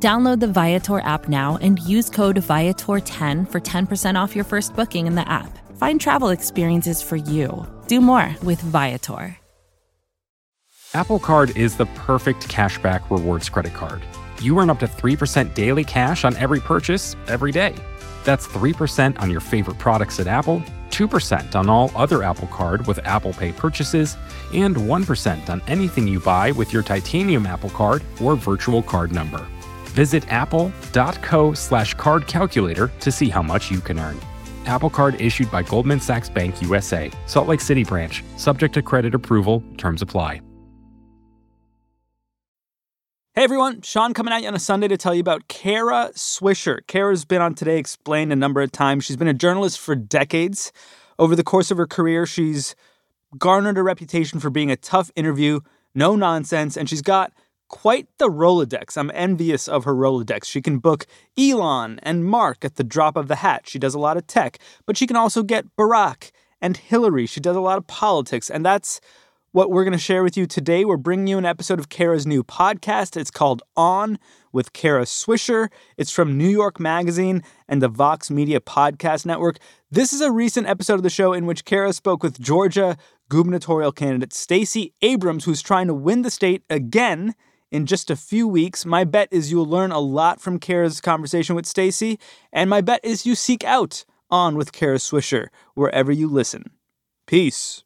Download the Viator app now and use code Viator10 for 10% off your first booking in the app. Find travel experiences for you. Do more with Viator. Apple Card is the perfect cashback rewards credit card. You earn up to 3% daily cash on every purchase every day. That's 3% on your favorite products at Apple, 2% on all other Apple Card with Apple Pay purchases, and 1% on anything you buy with your titanium Apple Card or virtual card number. Visit apple.co slash card calculator to see how much you can earn. Apple Card issued by Goldman Sachs Bank USA, Salt Lake City branch, subject to credit approval, terms apply. Hey everyone, Sean coming at you on a Sunday to tell you about Kara Swisher. Kara's been on Today Explained a number of times. She's been a journalist for decades. Over the course of her career, she's garnered a reputation for being a tough interview, no nonsense, and she's got quite the Rolodex. I'm envious of her Rolodex. She can book Elon and Mark at the drop of the hat. She does a lot of tech, but she can also get Barack and Hillary. She does a lot of politics, and that's what we're going to share with you today. We're bringing you an episode of Kara's new podcast. It's called On with Kara Swisher. It's from New York Magazine and the Vox Media Podcast Network. This is a recent episode of the show in which Kara spoke with Georgia gubernatorial candidate Stacey Abrams, who's trying to win the state again in just a few weeks. My bet is you'll learn a lot from Kara's conversation with Stacey, and my bet is you seek out On with Kara Swisher wherever you listen. Peace.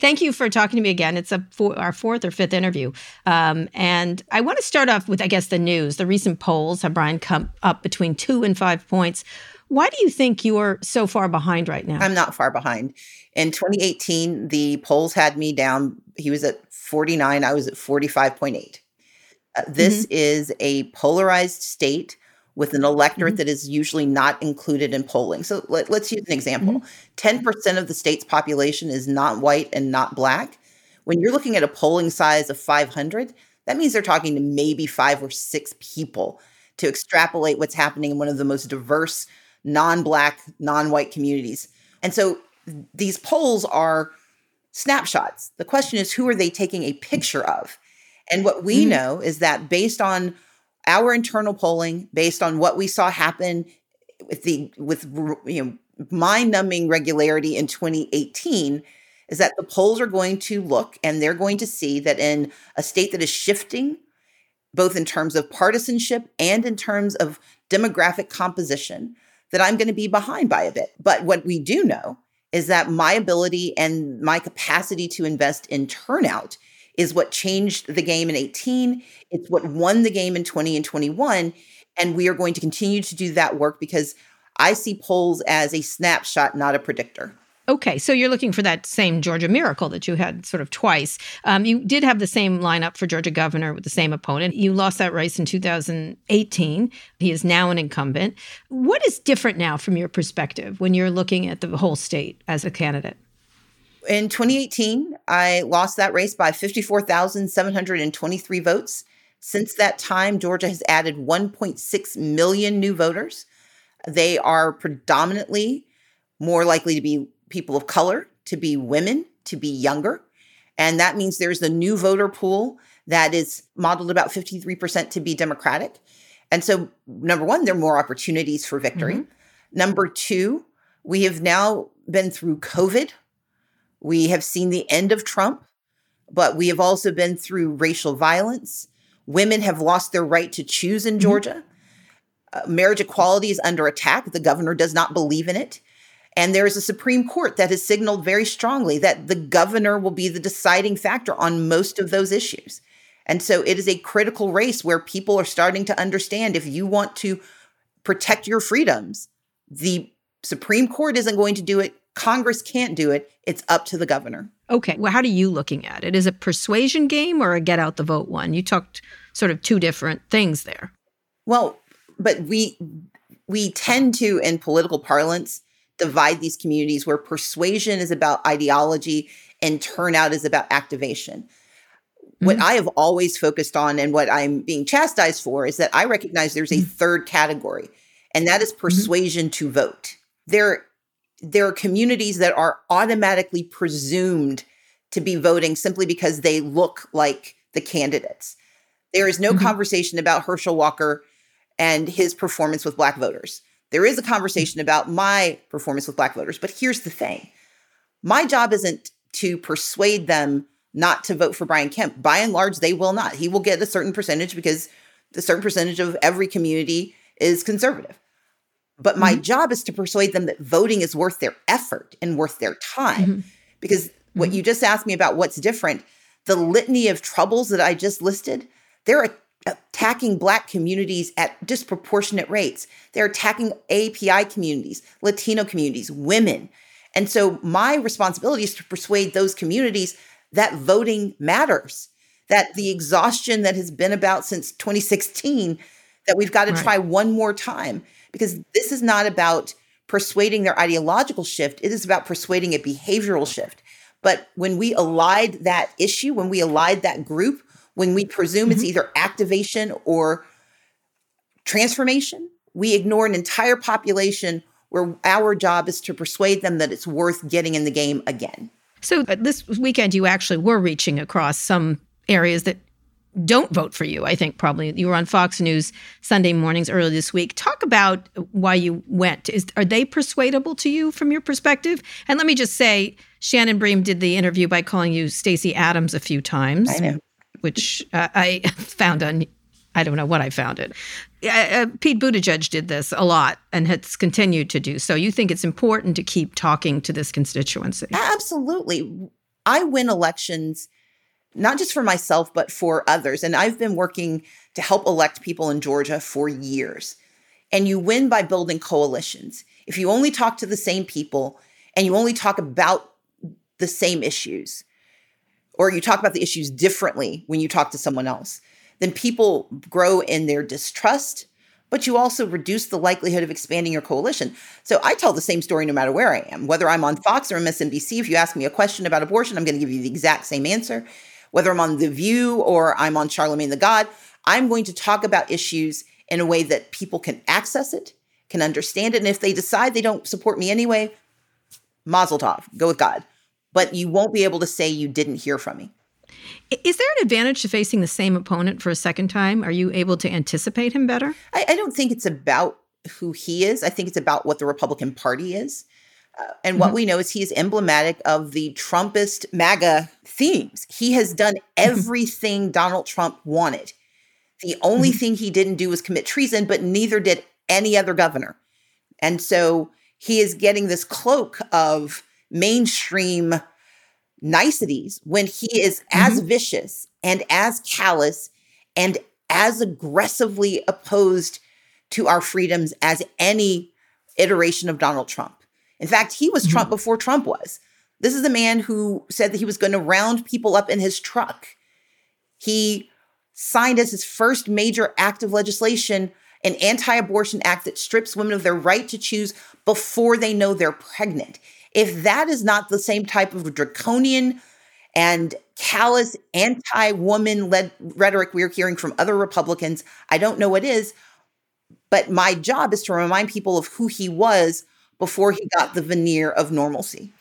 Thank you for talking to me again. It's a for, our fourth or fifth interview. Um, and I want to start off with, I guess, the news. The recent polls have Brian Kemp up between two and five points. Why do you think you're so far behind right now? I'm not far behind. In 2018, the polls had me down. He was at 49, I was at 45.8. Uh, this mm-hmm. is a polarized state with an electorate mm-hmm. that is usually not included in polling. So let, us use an example mm-hmm. 10% of the state's population is not white and not black. When you're looking at a polling size of 500, that means they're talking to maybe five or six people to extrapolate what's happening in one of the most diverse non black, non white communities. And so these polls are snapshots. The question is, who are they taking a picture of? And what we mm-hmm. know is that based on our internal polling, based on what we saw happen with the with you know mind-numbing regularity in 2018, is that the polls are going to look and they're going to see that in a state that is shifting, both in terms of partisanship and in terms of demographic composition, that I'm going to be behind by a bit. But what we do know is that my ability and my capacity to invest in turnout is what changed the game in 18. It's what won the game in 20 and 21. And we are going to continue to do that work because I see polls as a snapshot, not a predictor. Okay, so you're looking for that same Georgia miracle that you had sort of twice. Um, you did have the same lineup for Georgia governor with the same opponent. You lost that race in 2018. He is now an incumbent. What is different now from your perspective when you're looking at the whole state as a candidate? In 2018, I lost that race by 54,723 votes. Since that time, Georgia has added 1.6 million new voters. They are predominantly more likely to be people of color, to be women, to be younger. And that means there's the new voter pool that is modeled about 53% to be Democratic. And so, number one, there are more opportunities for victory. Mm-hmm. Number two, we have now been through COVID. We have seen the end of Trump, but we have also been through racial violence. Women have lost their right to choose in mm-hmm. Georgia. Uh, marriage equality is under attack. The governor does not believe in it. And there is a Supreme Court that has signaled very strongly that the governor will be the deciding factor on most of those issues. And so it is a critical race where people are starting to understand if you want to protect your freedoms, the Supreme Court isn't going to do it. Congress can't do it. It's up to the governor. Okay. Well, how are you looking at it? Is it a persuasion game or a get out the vote one? You talked sort of two different things there. Well, but we we tend to, in political parlance, divide these communities where persuasion is about ideology and turnout is about activation. Mm-hmm. What I have always focused on and what I'm being chastised for is that I recognize there's a mm-hmm. third category, and that is mm-hmm. persuasion mm-hmm. to vote. There, there are communities that are automatically presumed to be voting simply because they look like the candidates. There is no mm-hmm. conversation about Herschel Walker and his performance with black voters. There is a conversation about my performance with black voters, but here's the thing. My job isn't to persuade them not to vote for Brian Kemp. By and large, they will not. He will get a certain percentage because a certain percentage of every community is conservative. But my mm-hmm. job is to persuade them that voting is worth their effort and worth their time. Mm-hmm. Because what mm-hmm. you just asked me about what's different, the litany of troubles that I just listed, they're attacking Black communities at disproportionate rates. They're attacking API communities, Latino communities, women. And so my responsibility is to persuade those communities that voting matters, that the exhaustion that has been about since 2016, that we've got to right. try one more time, because this is not about persuading their ideological shift, it is about persuading a behavioral shift. But when we allied that issue, when we allied that group, when we presume mm-hmm. it's either activation or transformation, we ignore an entire population where our job is to persuade them that it's worth getting in the game again. So uh, this weekend, you actually were reaching across some areas that don't vote for you. I think probably you were on Fox News Sunday mornings earlier this week. Talk about why you went. Is are they persuadable to you from your perspective? And let me just say, Shannon Bream did the interview by calling you Stacey Adams a few times. I know. Which uh, I found on I don't know what I found it. Uh, Pete Buttigieg did this a lot and has continued to do so. You think it's important to keep talking to this constituency? Absolutely. I win elections not just for myself, but for others. And I've been working to help elect people in Georgia for years. And you win by building coalitions. If you only talk to the same people and you only talk about the same issues, or you talk about the issues differently when you talk to someone else, then people grow in their distrust, but you also reduce the likelihood of expanding your coalition. So I tell the same story no matter where I am. Whether I'm on Fox or MSNBC, if you ask me a question about abortion, I'm going to give you the exact same answer. Whether I'm on The View or I'm on Charlemagne the God, I'm going to talk about issues in a way that people can access it, can understand it. And if they decide they don't support me anyway, mazel tov, go with God. But you won't be able to say you didn't hear from me. Is there an advantage to facing the same opponent for a second time? Are you able to anticipate him better? I, I don't think it's about who he is. I think it's about what the Republican Party is. Uh, and what mm-hmm. we know is he is emblematic of the Trumpist MAGA themes. He has done everything Donald Trump wanted. The only mm-hmm. thing he didn't do was commit treason, but neither did any other governor. And so he is getting this cloak of mainstream niceties when he is mm-hmm. as vicious and as callous and as aggressively opposed to our freedoms as any iteration of Donald Trump. In fact, he was mm-hmm. Trump before Trump was. This is a man who said that he was going to round people up in his truck. He signed as his first major act of legislation an anti abortion act that strips women of their right to choose before they know they're pregnant. If that is not the same type of draconian and callous anti woman led rhetoric we're hearing from other Republicans, I don't know what is. But my job is to remind people of who he was before he got the veneer of normalcy.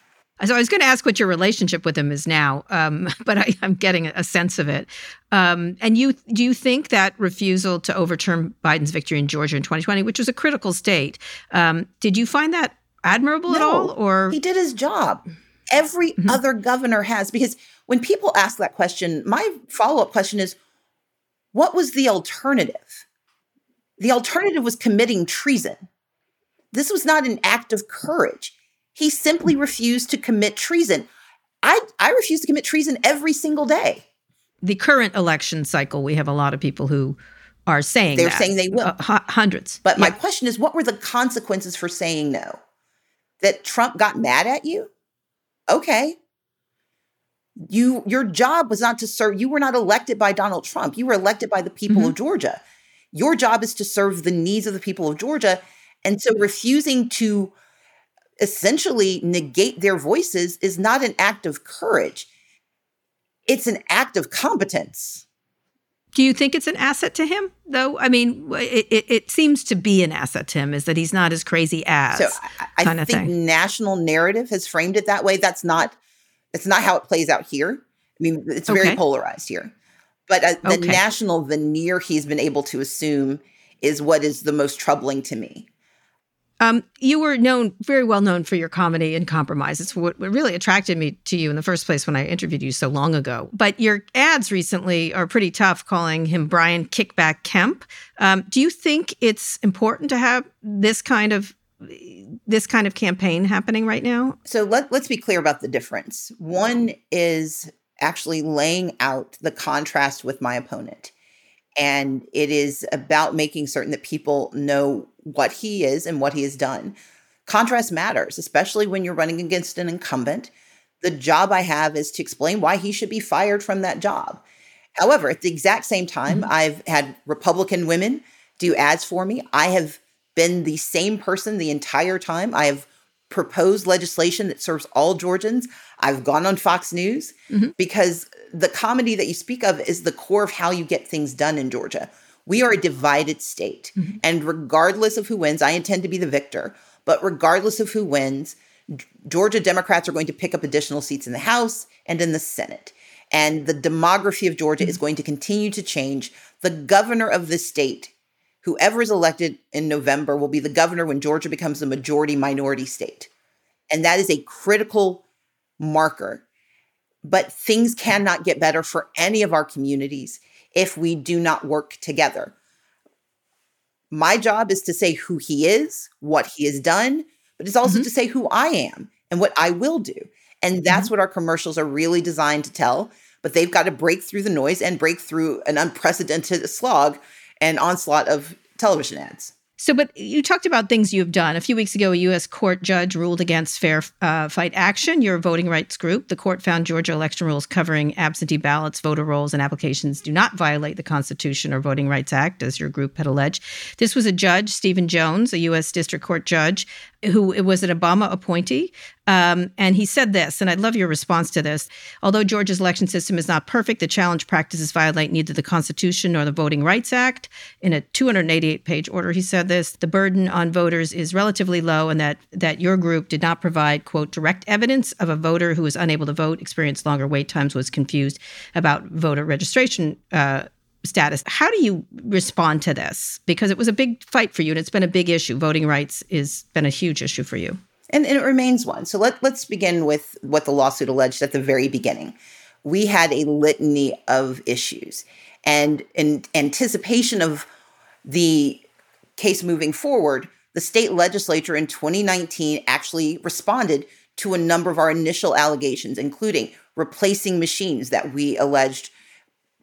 So I was going to ask what your relationship with him is now, um, but I, am getting a sense of it. Um, and you, do you think that refusal to overturn Biden's victory in Georgia in 2020, which was a critical state, um, did you find that admirable no, at all or he did his job. Every mm-hmm. other governor has because when people ask that question my follow-up question is what was the alternative? The alternative was committing treason. This was not an act of courage. He simply refused to commit treason. I i refuse to commit treason every single day. The current election cycle we have a lot of people who are saying they're that. saying they will. Uh, hundreds. But yeah. my question is what were the consequences for saying no that Trump got mad at you? Okay. You your job was not to serve you were not elected by Donald Trump. You were elected by the people mm-hmm. of Georgia. Your job is to serve the needs of the people of Georgia And so refusing to essentially negate their voices is not an act of courage, it's an act of competence. Do you think it's an asset to him, though? I mean, it, it, it, seems to be an asset to him is that he's not as crazy as. So I, I think thing. national narrative has framed it that way. That's not. It's not how it plays out here. I mean, it's very okay. polarized here. But uh, the okay. national veneer he's been able to assume is what is the most troubling to me. Um, you were known very well known for your comity and compromise. It's what really attracted me to you in the first place when I interviewed you so long ago. But your ads recently are pretty tough, calling him Brian Kickback Kemp. Um, do you think it's important to have this kind of this kind of campaign happening right now? So let, let's be clear about the difference. One is actually laying out the contrast with my opponent. And it is about making certain that people know what he is and what he has done. Contrast matters, especially when you're running against an incumbent. The job I have is to explain why he should be fired from that job. However, at the exact same time, mm-hmm. I've had Republican women do ads for me. I have been the same person the entire time. I have proposed legislation that serves all Georgians. I've gone on Fox News mm-hmm. because the comity that you speak of is the core of how you get things done in Georgia. We are a divided state. Mm-hmm. And regardless of who wins, I intend to be the victor. But regardless of who wins, Georgia Democrats are going to pick up additional seats in the House and in the Senate. And the demography of Georgia mm-hmm. is going to continue to change. The governor of the state, whoever is elected in November, will be the governor when Georgia becomes a majority minority state. And that is a critical marker. But things cannot get better for any of our communities if we do not work together. My job is to say who he is, what he has done, but it's also mm-hmm. to say who I am and what I will do. And that's mm-hmm. what our commercials are really designed to tell. But they've got to break through the noise and break through an unprecedented slog and onslaught of television ads. So, but you talked about things you've done. A few weeks ago, a U.S. court judge ruled against Fair uh, Fight Action, your voting rights group. The court found Georgia election rules covering absentee ballots, voter rolls, and applications do not violate the Constitution or Voting Rights Act, as your group had alleged. This was a judge, Stephen Jones, a U.S. District Court judge, who was an Obama appointee. Um, and he said this, and I'd love your response to this. Although Georgia's election system is not perfect, the challenge practices violate neither the Constitution nor the Voting Rights Act. In a 288 page order, he said this the burden on voters is relatively low, and that, that your group did not provide, quote, direct evidence of a voter who was unable to vote, experienced longer wait times, was confused about voter registration. Uh, status. How do you respond to this? Because it was a big fight for you and it's been a big issue. Voting rights has been a huge issue for you. And, and it remains one. So let, let's begin with what the lawsuit alleged at the very beginning. We had a litany of issues. And in anticipation of the case moving forward, the state legislature in 2019 actually responded to a number of our initial allegations, including replacing machines that we alleged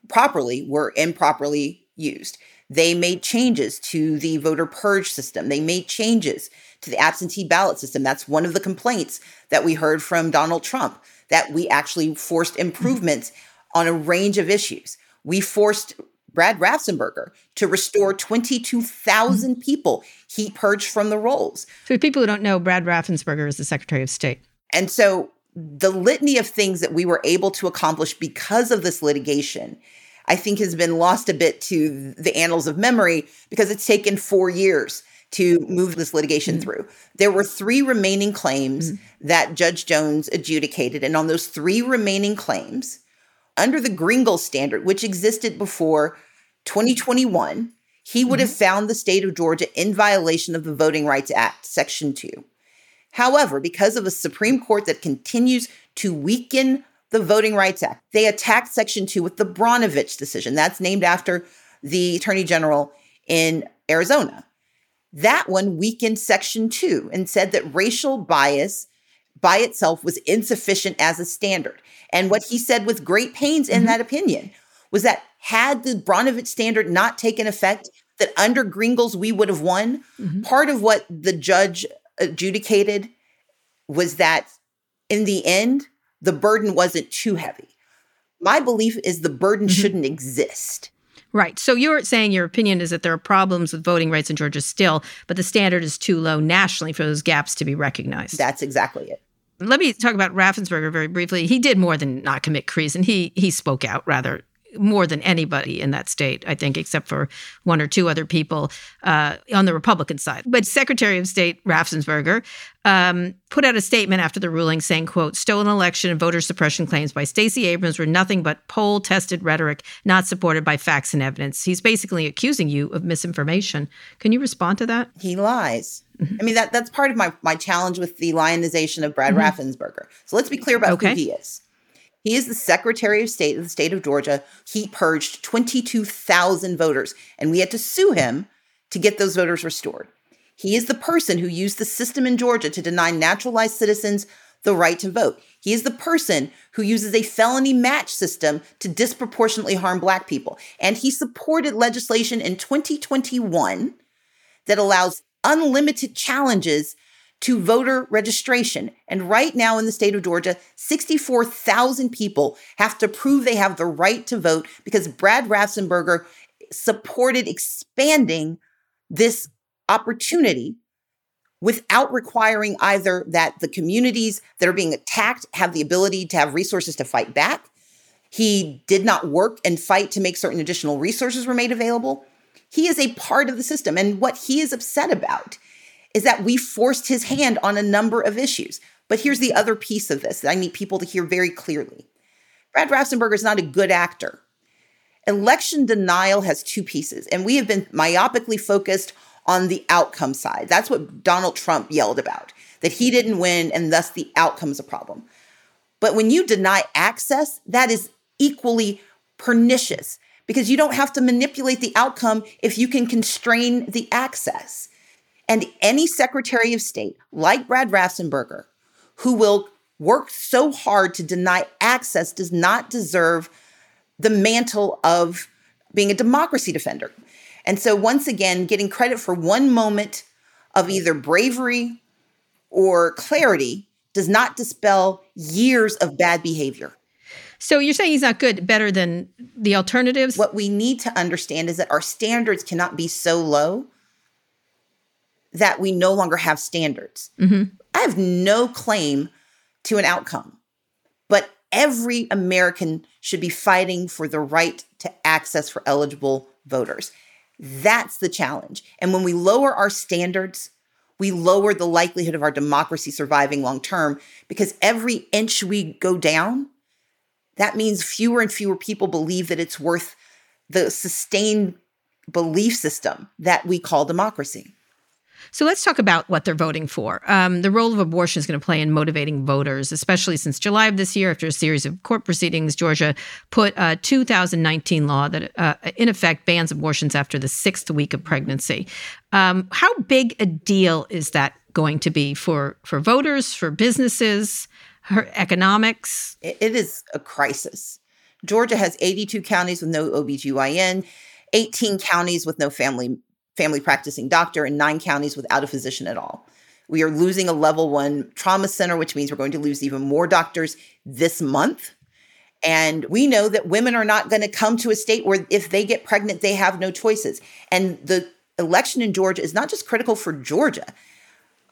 properly were improperly used. They made changes to the voter purge system. They made changes to the absentee ballot system. That's one of the complaints that we heard from Donald Trump that we actually forced mm-hmm. improvements on a range of issues. We forced Brad Raffensperger to restore 22,000 mm-hmm. people he purged from the rolls. For people who don't know, Brad Raffensperger is the Secretary of State. And so the litany of things that we were able to accomplish because of this litigation, I think has been lost a bit to the annals of memory because it's taken four years to move this litigation mm-hmm. through. There were three remaining claims mm-hmm. that Judge Jones adjudicated. And on those three remaining claims, under the Gingles standard, which existed before 2021, he would have mm-hmm. found the state of Georgia in violation of the Voting Rights Act, Section 2. However, because of a Supreme Court that continues to weaken the Voting Rights Act, they attacked Section 2 with the Brnovich decision. That's named after the Attorney General in Arizona. That one weakened Section 2 and said that racial bias by itself was insufficient as a standard. And what he said with great pains in mm-hmm. that opinion was that had the Brnovich standard not taken effect, that under Gingles we would have won. Mm-hmm. Part of what the judge adjudicated was that in the end, the burden wasn't too heavy. My belief is the burden mm-hmm. shouldn't exist. Right. So you're saying your opinion is that there are problems with voting rights in Georgia still, but the standard is too low nationally for those gaps to be recognized. That's exactly it. Let me talk about Raffensperger very briefly. He did more than not commit treason. He he spoke out rather more than anybody in that state, I think, except for one or two other people uh, on the Republican side. But Secretary of State Raffensperger um, put out a statement after the ruling saying, quote, stolen election and voter suppression claims by Stacey Abrams were nothing but poll-tested rhetoric, not supported by facts and evidence. He's basically accusing you of misinformation. Can you respond to that? He lies. Mm-hmm. I mean, that that's part of my, my challenge with the lionization of Brad mm-hmm. Raffensperger. So let's be clear about okay. who he is. He is the Secretary of State of the state of Georgia. He purged 22,000 voters, and we had to sue him to get those voters restored. He is the person who used the system in Georgia to deny naturalized citizens the right to vote. He is the person who uses a felony match system to disproportionately harm Black people. And he supported legislation in 2021 that allows unlimited challenges to voter registration. And right now in the state of Georgia, 64,000 people have to prove they have the right to vote because Brad Raffensperger supported expanding this opportunity without requiring either that the communities that are being attacked have the ability to have resources to fight back. He did not work and fight to make certain additional resources were made available. He is a part of the system. And what he is upset about is that we forced his hand on a number of issues. But here's the other piece of this that I need people to hear very clearly. Brad Raffensperger is not a good actor. Election denial has two pieces, and we have been myopically focused on the outcome side. That's what Donald Trump yelled about, that he didn't win and thus the outcome is a problem. But when you deny access, that is equally pernicious because you don't have to manipulate the outcome if you can constrain the access. And any Secretary of State, like Brad Raffensperger, who will work so hard to deny access, does not deserve the mantle of being a democracy defender. And so, once again, getting credit for one moment of either bravery or clarity does not dispel years of bad behavior. So you're saying he's not good, better than the alternatives? What we need to understand is that our standards cannot be so low that we no longer have standards. Mm-hmm. I have no claim to an outcome, but every American should be fighting for the right to access for eligible voters. That's the challenge. And when we lower our standards, we lower the likelihood of our democracy surviving long term because every inch we go down, that means fewer and fewer people believe that it's worth the sustained belief system that we call democracy. So let's talk about what they're voting for. Um, the role of abortion is going to play in motivating voters, especially since July of this year, after a series of court proceedings, Georgia put a 2019 law that, uh, in effect, bans abortions after the sixth week of pregnancy. Um, how big a deal is that going to be for for voters, for businesses, her economics? it is a crisis. Georgia has 82 counties with no OBGYN, 18 counties with no family family practicing doctor in nine counties without a physician at all. We are losing a level one trauma center, which means we're going to lose even more doctors this month. And we know that women are not going to come to a state where if they get pregnant, they have no choices. And the election in Georgia is not just critical for Georgia.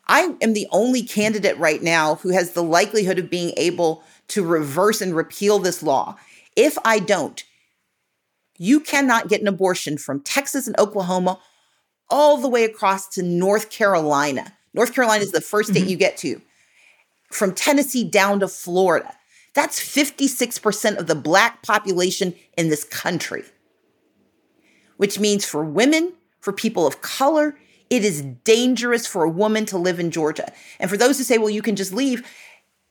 I am the only candidate right now who has the likelihood of being able to reverse and repeal this law. If I don't, you cannot get an abortion from Texas and Oklahoma all the way across to North Carolina. North Carolina is the 1st state mm-hmm. you get to. From Tennessee down to Florida. That's 56% of the Black population in this country. Which means for women, for people of color, it is dangerous for a woman to live in Georgia. And for those who say, well, you can just leave,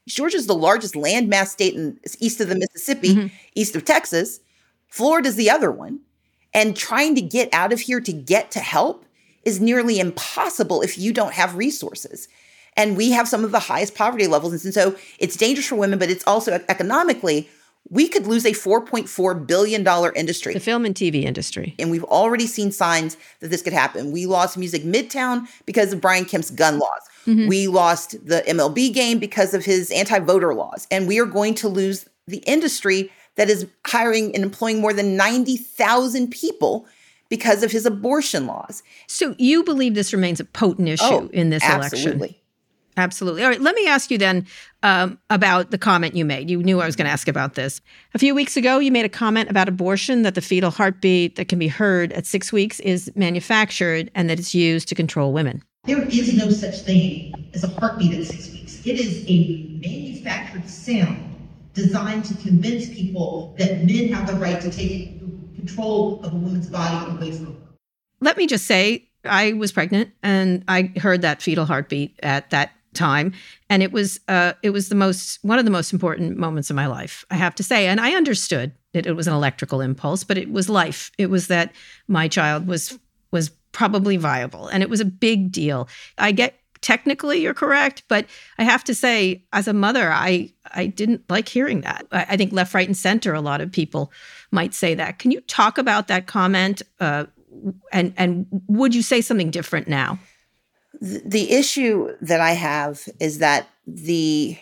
Georgia is the largest landmass state in east of the Mississippi, mm-hmm. east of Texas. Florida is the other one. And trying to get out of here to get to help is nearly impossible if you don't have resources. And we have some of the highest poverty levels. And so it's dangerous for women, but it's also economically, we could lose a $4.4 billion industry. The film and TV industry. And we've already seen signs that this could happen. We lost Music Midtown because of Brian Kemp's gun laws. Mm-hmm. We lost the MLB game because of his anti voter laws. And we are going to lose the industry that is hiring and employing more than 90,000 people because of his abortion laws. So you believe this remains a potent issue Oh, in this election? absolutely. election? Absolutely. All right. Let me ask you then um, about the comment you made. You knew I was going to ask about this. A few weeks ago, you made a comment about abortion that the fetal heartbeat that can be heard at six weeks is manufactured and that it's used to control women. There is no such thing as a heartbeat at six weeks. It is a manufactured sound designed to convince people that men have the right to take control of a woman's body away from her. Let me just say, I was pregnant and I heard that fetal heartbeat at that time. And it was uh, it was the most one of the most important moments of my life i have to say. And i understood that it was an electrical impulse but it was life. It was that my child was was probably viable. And it was a big deal. I get technically you're correct but i have to say as a mother i i didn't like hearing that. I, I think left right and center a lot of people might say that. Can you talk about that comment uh, and and would you say something different now? The issue that I have is that the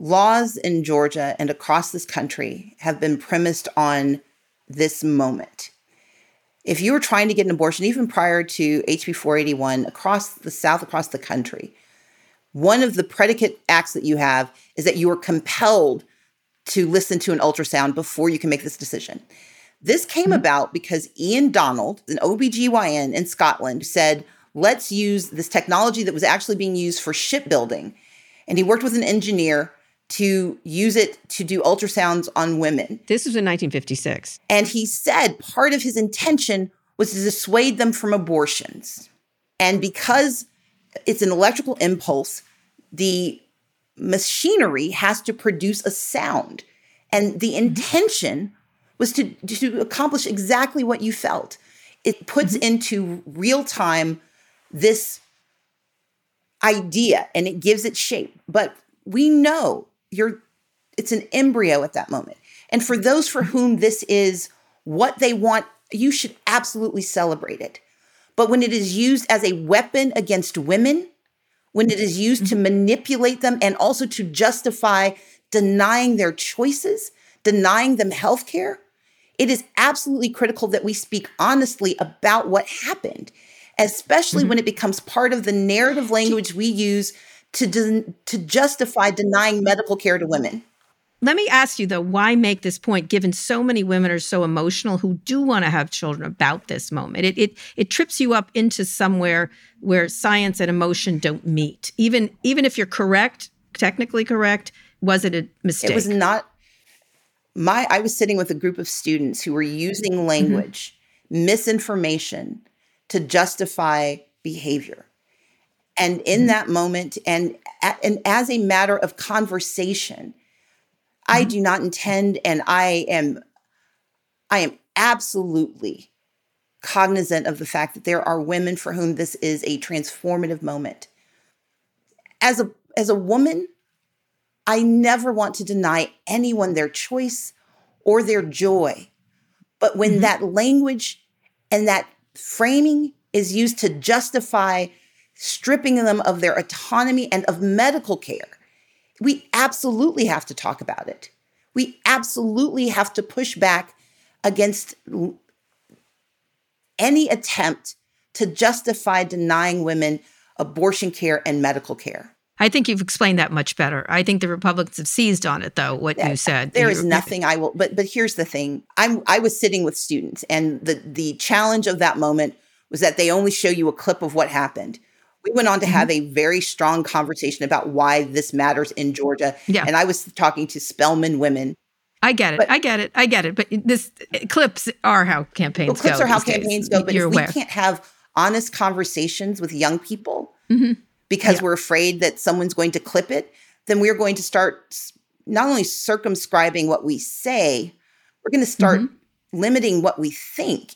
laws in Georgia and across this country have been premised on this moment. If you were trying to get an abortion, even prior to HB 481, across the South, across the country, one of the predicate acts that you have is that you are compelled to listen to an ultrasound before you can make this decision. This came mm-hmm. about because Ian Donald, an OBGYN in Scotland, said, let's use this technology that was actually being used for shipbuilding. And he worked with an engineer to use it to do ultrasounds on women. this was in 1956 And he said part of his intention was to dissuade them from abortions. And because it's an electrical impulse, the machinery has to produce a sound. And the mm-hmm. intention was to, to accomplish exactly what you felt. It puts mm-hmm. into real time this idea and it gives it shape. But we know you're it's an embryo at that moment. And for those for whom this is what they want, you should absolutely celebrate it. But when it is used as a weapon against women, when it is used to mm-hmm. manipulate them and also to justify denying their choices, denying them health care, it is absolutely critical that we speak honestly about what happened, especially mm-hmm. when it becomes part of the narrative language we use to, de- to justify denying medical care to women. Let me ask you though, why make this point given so many women are so emotional who do want to have children about this moment? It it it trips you up into somewhere where science and emotion don't meet. Even even if you're correct, technically correct, was it a mistake? It was not my I was sitting with a group of students who were using mm-hmm. language, misinformation to justify behavior. And in mm-hmm. that moment and and as a matter of conversation, I mm-hmm. do not intend and I am I am absolutely cognizant of the fact that there are women for whom this is a transformative moment. As a as a woman, I never want to deny anyone their choice or their joy. But when mm-hmm. that language and that framing is used to justify stripping them of their autonomy and of medical care, we absolutely have to talk about it. We absolutely have to push back against any attempt to justify denying women abortion care and medical care. I think you've explained that much better. I think the Republicans have seized on it though, what you said. There is nothing I will but but here's the thing. I'm I was sitting with students and the the challenge of that moment was that they only show you a clip of what happened. We went on to Mm-hmm. have a very strong conversation about why this matters in Georgia. Yeah. And I was talking to Spelman women. I get it. but- I get it. I get it. But this clips are how campaigns Well, clips go. are how these days. campaigns go, but You're if aware. we can't have honest conversations with young people Mhm. because Yeah. we're afraid that someone's going to clip it, then we're going to start not only circumscribing what we say, we're going to start Mm-hmm. limiting what we think.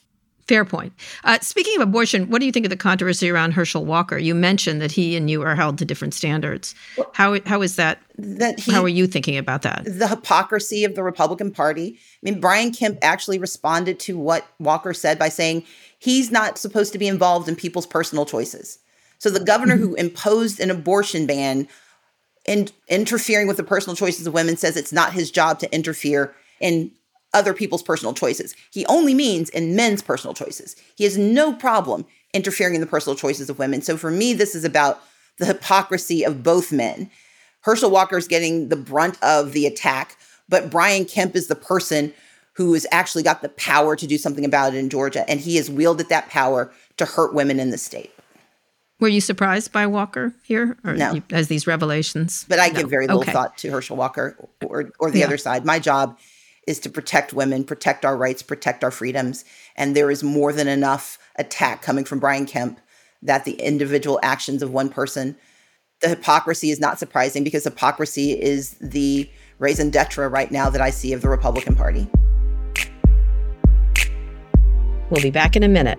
Fair point. Uh, speaking of abortion, what do you think of the controversy around Herschel Walker? You mentioned that he and you are held to different standards. How how is that? That he, how are you thinking about that? the hypocrisy of the Republican Party. I mean, Brian Kemp actually responded to what Walker said by saying he's not supposed to be involved in people's personal choices. So the governor who imposed an abortion ban and interfering with the personal choices of women says it's not his job to interfere in other people's personal choices. He only means in men's personal choices. He has no problem interfering in the personal choices of women. So for me, this is about the hypocrisy of both men. Herschel Walker is getting the brunt of the attack, but Brian Kemp is the person who has actually got the power to do something about it in Georgia, and he has wielded that power to hurt women in the state. Were you surprised by Walker here, or no. you, as these revelations? But I no. give very little okay. thought to Herschel Walker or or the Yeah. other side. My job is to protect women, protect our rights, protect our freedoms, and there is more than enough attack coming from Brian Kemp that the individual actions of one person, the hypocrisy is not surprising because hypocrisy is the raison d'etre right now that I see of the Republican Party. We'll be back in a minute.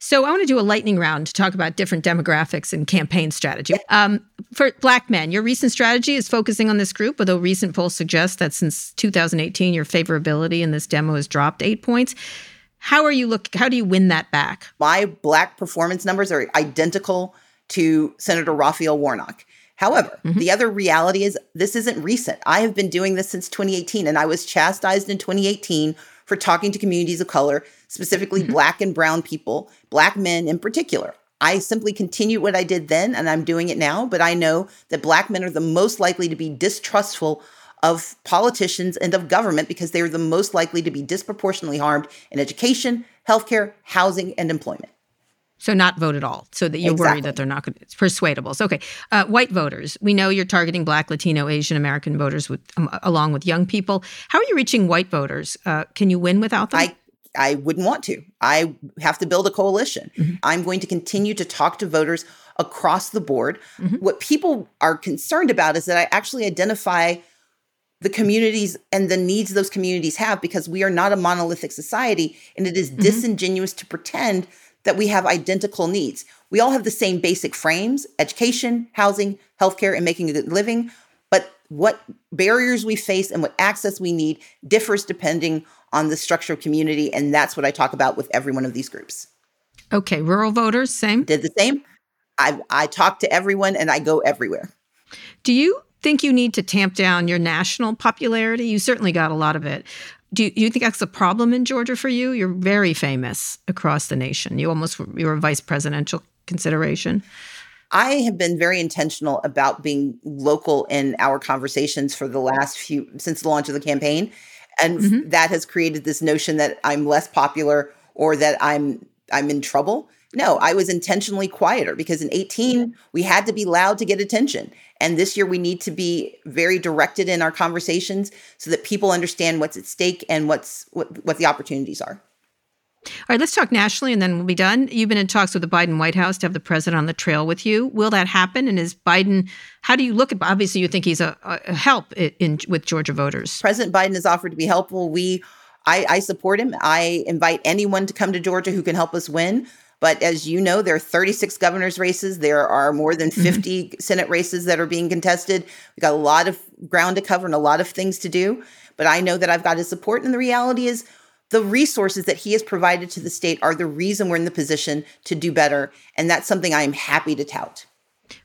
So I want to do a lightning round to talk about different demographics and campaign strategy. Um, for black men, your recent strategy is focusing on this group, although recent polls suggest that since 2018, your favorability in this demo has dropped eight points. How are you look? How do you win that back? My black performance numbers are identical to Senator Raphael Warnock. However, the other reality is this isn't recent. I have been doing this since 2018, and I was chastised in 2018 for talking to communities of color, specifically mm-hmm. black and brown people, black men in particular. I simply continued what I did then, and I'm doing it now, but I know that black men are the most likely to be distrustful of politicians and of government because they are the most likely to be disproportionately harmed in education, healthcare, housing, and employment. So not vote at all, so that you're worried that they're not going to, it's persuadable. So, okay. Uh, white voters. We know you're targeting Black, Latino, Asian American voters with, um, along with young people. How are you reaching white voters? Uh, can you win without them? I I wouldn't want to. I have to build a coalition. I'm going to continue to talk to voters across the board. What people are concerned about is that I actually identify the communities and the needs those communities have because we are not a monolithic society and it is disingenuous to pretend that we have identical needs. We all have the same basic frames education, housing, healthcare, and making a good living. But what barriers we face and what access we need differs depending on the structure of community. And that's what I talk about with every one of these groups. okay. Rural voters, same. Did the same. I, I talk to everyone and I go everywhere. Do you think you need to tamp down your national popularity? You certainly got a lot of it. Do you, do you think that's a problem in Georgia for you? You're very famous across the nation. You almost you were a vice presidential consideration. I have been very intentional about being local in our conversations for the last few since the launch of the campaign. And f- that has created this notion that I'm less popular or that I'm I'm in trouble. No, I was intentionally quieter because in 18 we had to be loud to get attention. And this year we need to be very directed in our conversations so that people understand what's at stake and what's what, what the opportunities are. All right, let's talk nationally and then we'll be done. You've been in talks with the Biden White House to have the president on the trail with you. Will that happen? And is Biden, how do you look at, obviously, you think he's a, a help in, in, with Georgia voters. President Biden has offered to be helpful. We, I, I support him. I invite anyone to come to Georgia who can help us win. But as you know, there are 36 governor's races. There are more than mm-hmm. 50 mm-hmm. Senate races that are being contested. We've got a lot of ground to cover and a lot of things to do. But I know that I've got his support. And the reality is, the resources that he has provided to the state are the reason we're in the position to do better. And that's something I am happy to tout.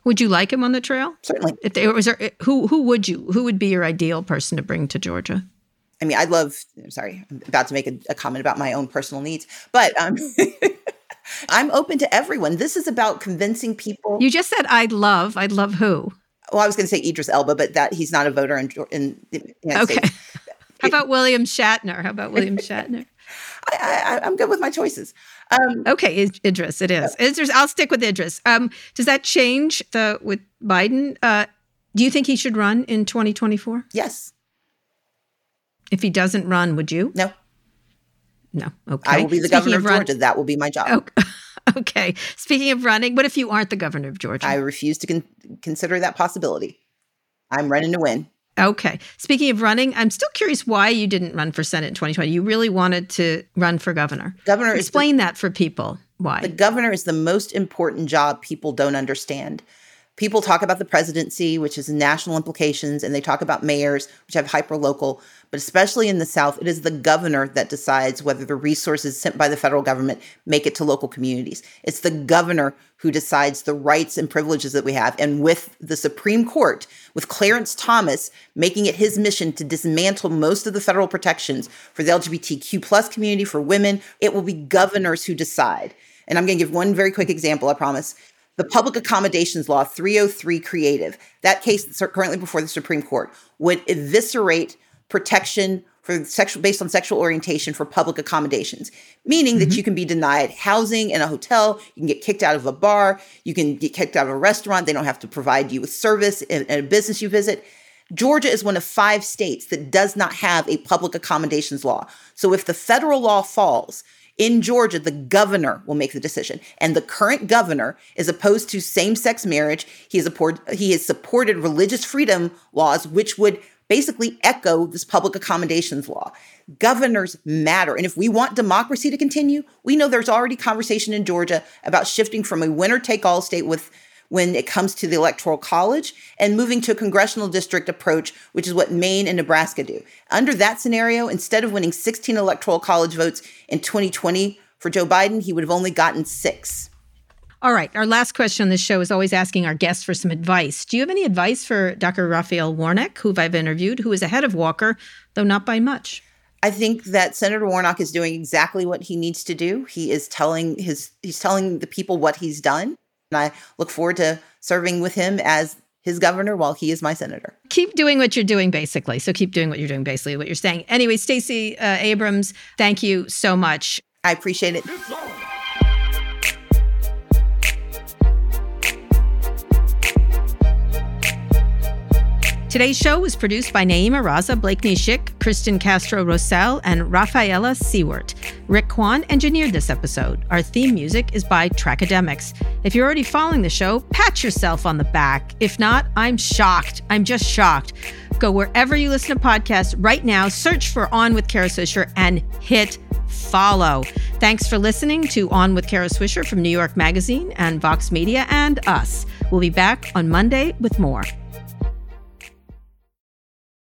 Would you like him on the trail? Certainly. If there was there, who who would you who would be your ideal person to bring to Georgia? I mean, I love. I'm sorry, I'm about to make a, a comment about my own personal needs, but um, I'm open to everyone. This is about convincing people. You just said I'd love. I'd love who? Well, I was going to say Idris Elba, but that he's not a voter in, in the United okay. States. How about William Shatner? How about William Shatner? I, am good with my choices. Um, okay, Idris, it is. Idris, I'll stick with Idris. Um, does that change the with Biden? Uh, do you think he should run in 2024? Yes. If he doesn't run, would you? No. No. Okay. I will be the Speaking governor of, run- Georgia. That will be my job. Okay. okay. Speaking of running, what if you aren't the governor of Georgia? I refuse to con- consider that possibility. I'm running to win. Okay. Speaking of running, I'm still curious why you didn't run for Senate in 2020. You really wanted to run for governor. Governor, explain the, that for people. Why? The governor is the most important job people don't understand people talk about the presidency, which has national implications, and they talk about mayors, which have hyper local. But especially in the South, it is the governor that decides whether the resources sent by the federal government make it to local communities. It's the governor who decides the rights and privileges that we have. And with the Supreme Court, with Clarence Thomas making it his mission to dismantle most of the federal protections for the LGBTQ plus community, for women, it will be governors who decide. And I'm going to give one very quick example, I promise the Public Accommodations Law 303 Creative, that case that's currently before the Supreme Court, would eviscerate protection for sexual based on sexual orientation for public accommodations, meaning mm-hmm. that you can be denied housing in a hotel, you can get kicked out of a bar, you can get kicked out of a restaurant, they don't have to provide you with service in, in a business you visit. Georgia is one of five states that does not have a public accommodations law. So if the federal law falls, in Georgia, the governor will make the decision. And the current governor is opposed to same sex marriage. He has, he has supported religious freedom laws, which would basically echo this public accommodations law. Governors matter. And if we want democracy to continue, we know there's already conversation in Georgia about shifting from a winner take all state with when it comes to the electoral college and moving to a congressional district approach, which is what Maine and Nebraska do. Under that scenario, instead of winning 16 electoral college votes in 2020 for Joe Biden, he would have only gotten six. All right. Our last question on this show is always asking our guests for some advice. Do you have any advice for Dr. Raphael Warnock, who I've interviewed, who is ahead of Walker, though not by much? I think that Senator Warnock is doing exactly what he needs to do. He is telling his he's telling the people what he's done. And I look forward to serving with him as his governor while he is my senator. Keep doing what you're doing, basically. So keep doing what you're doing, basically, what you're saying. Anyway, Stacey uh, Abrams, thank you so much. I appreciate it. Today's show was produced by Naeemah Raza, Blakeney Schick, Cristian Castro Rossel, and Rafaela Siewert. Rick Kwan engineered this episode. Our theme music is by Trackademicks. If you're already following the show, pat yourself on the back. If not, I'm shocked. I'm just shocked. Go wherever you listen to podcasts right now, search for On with Kara Swisher, and hit follow. Thanks for listening to On with Kara Swisher from New York Magazine and Vox Media and us. We'll be back on Monday with more.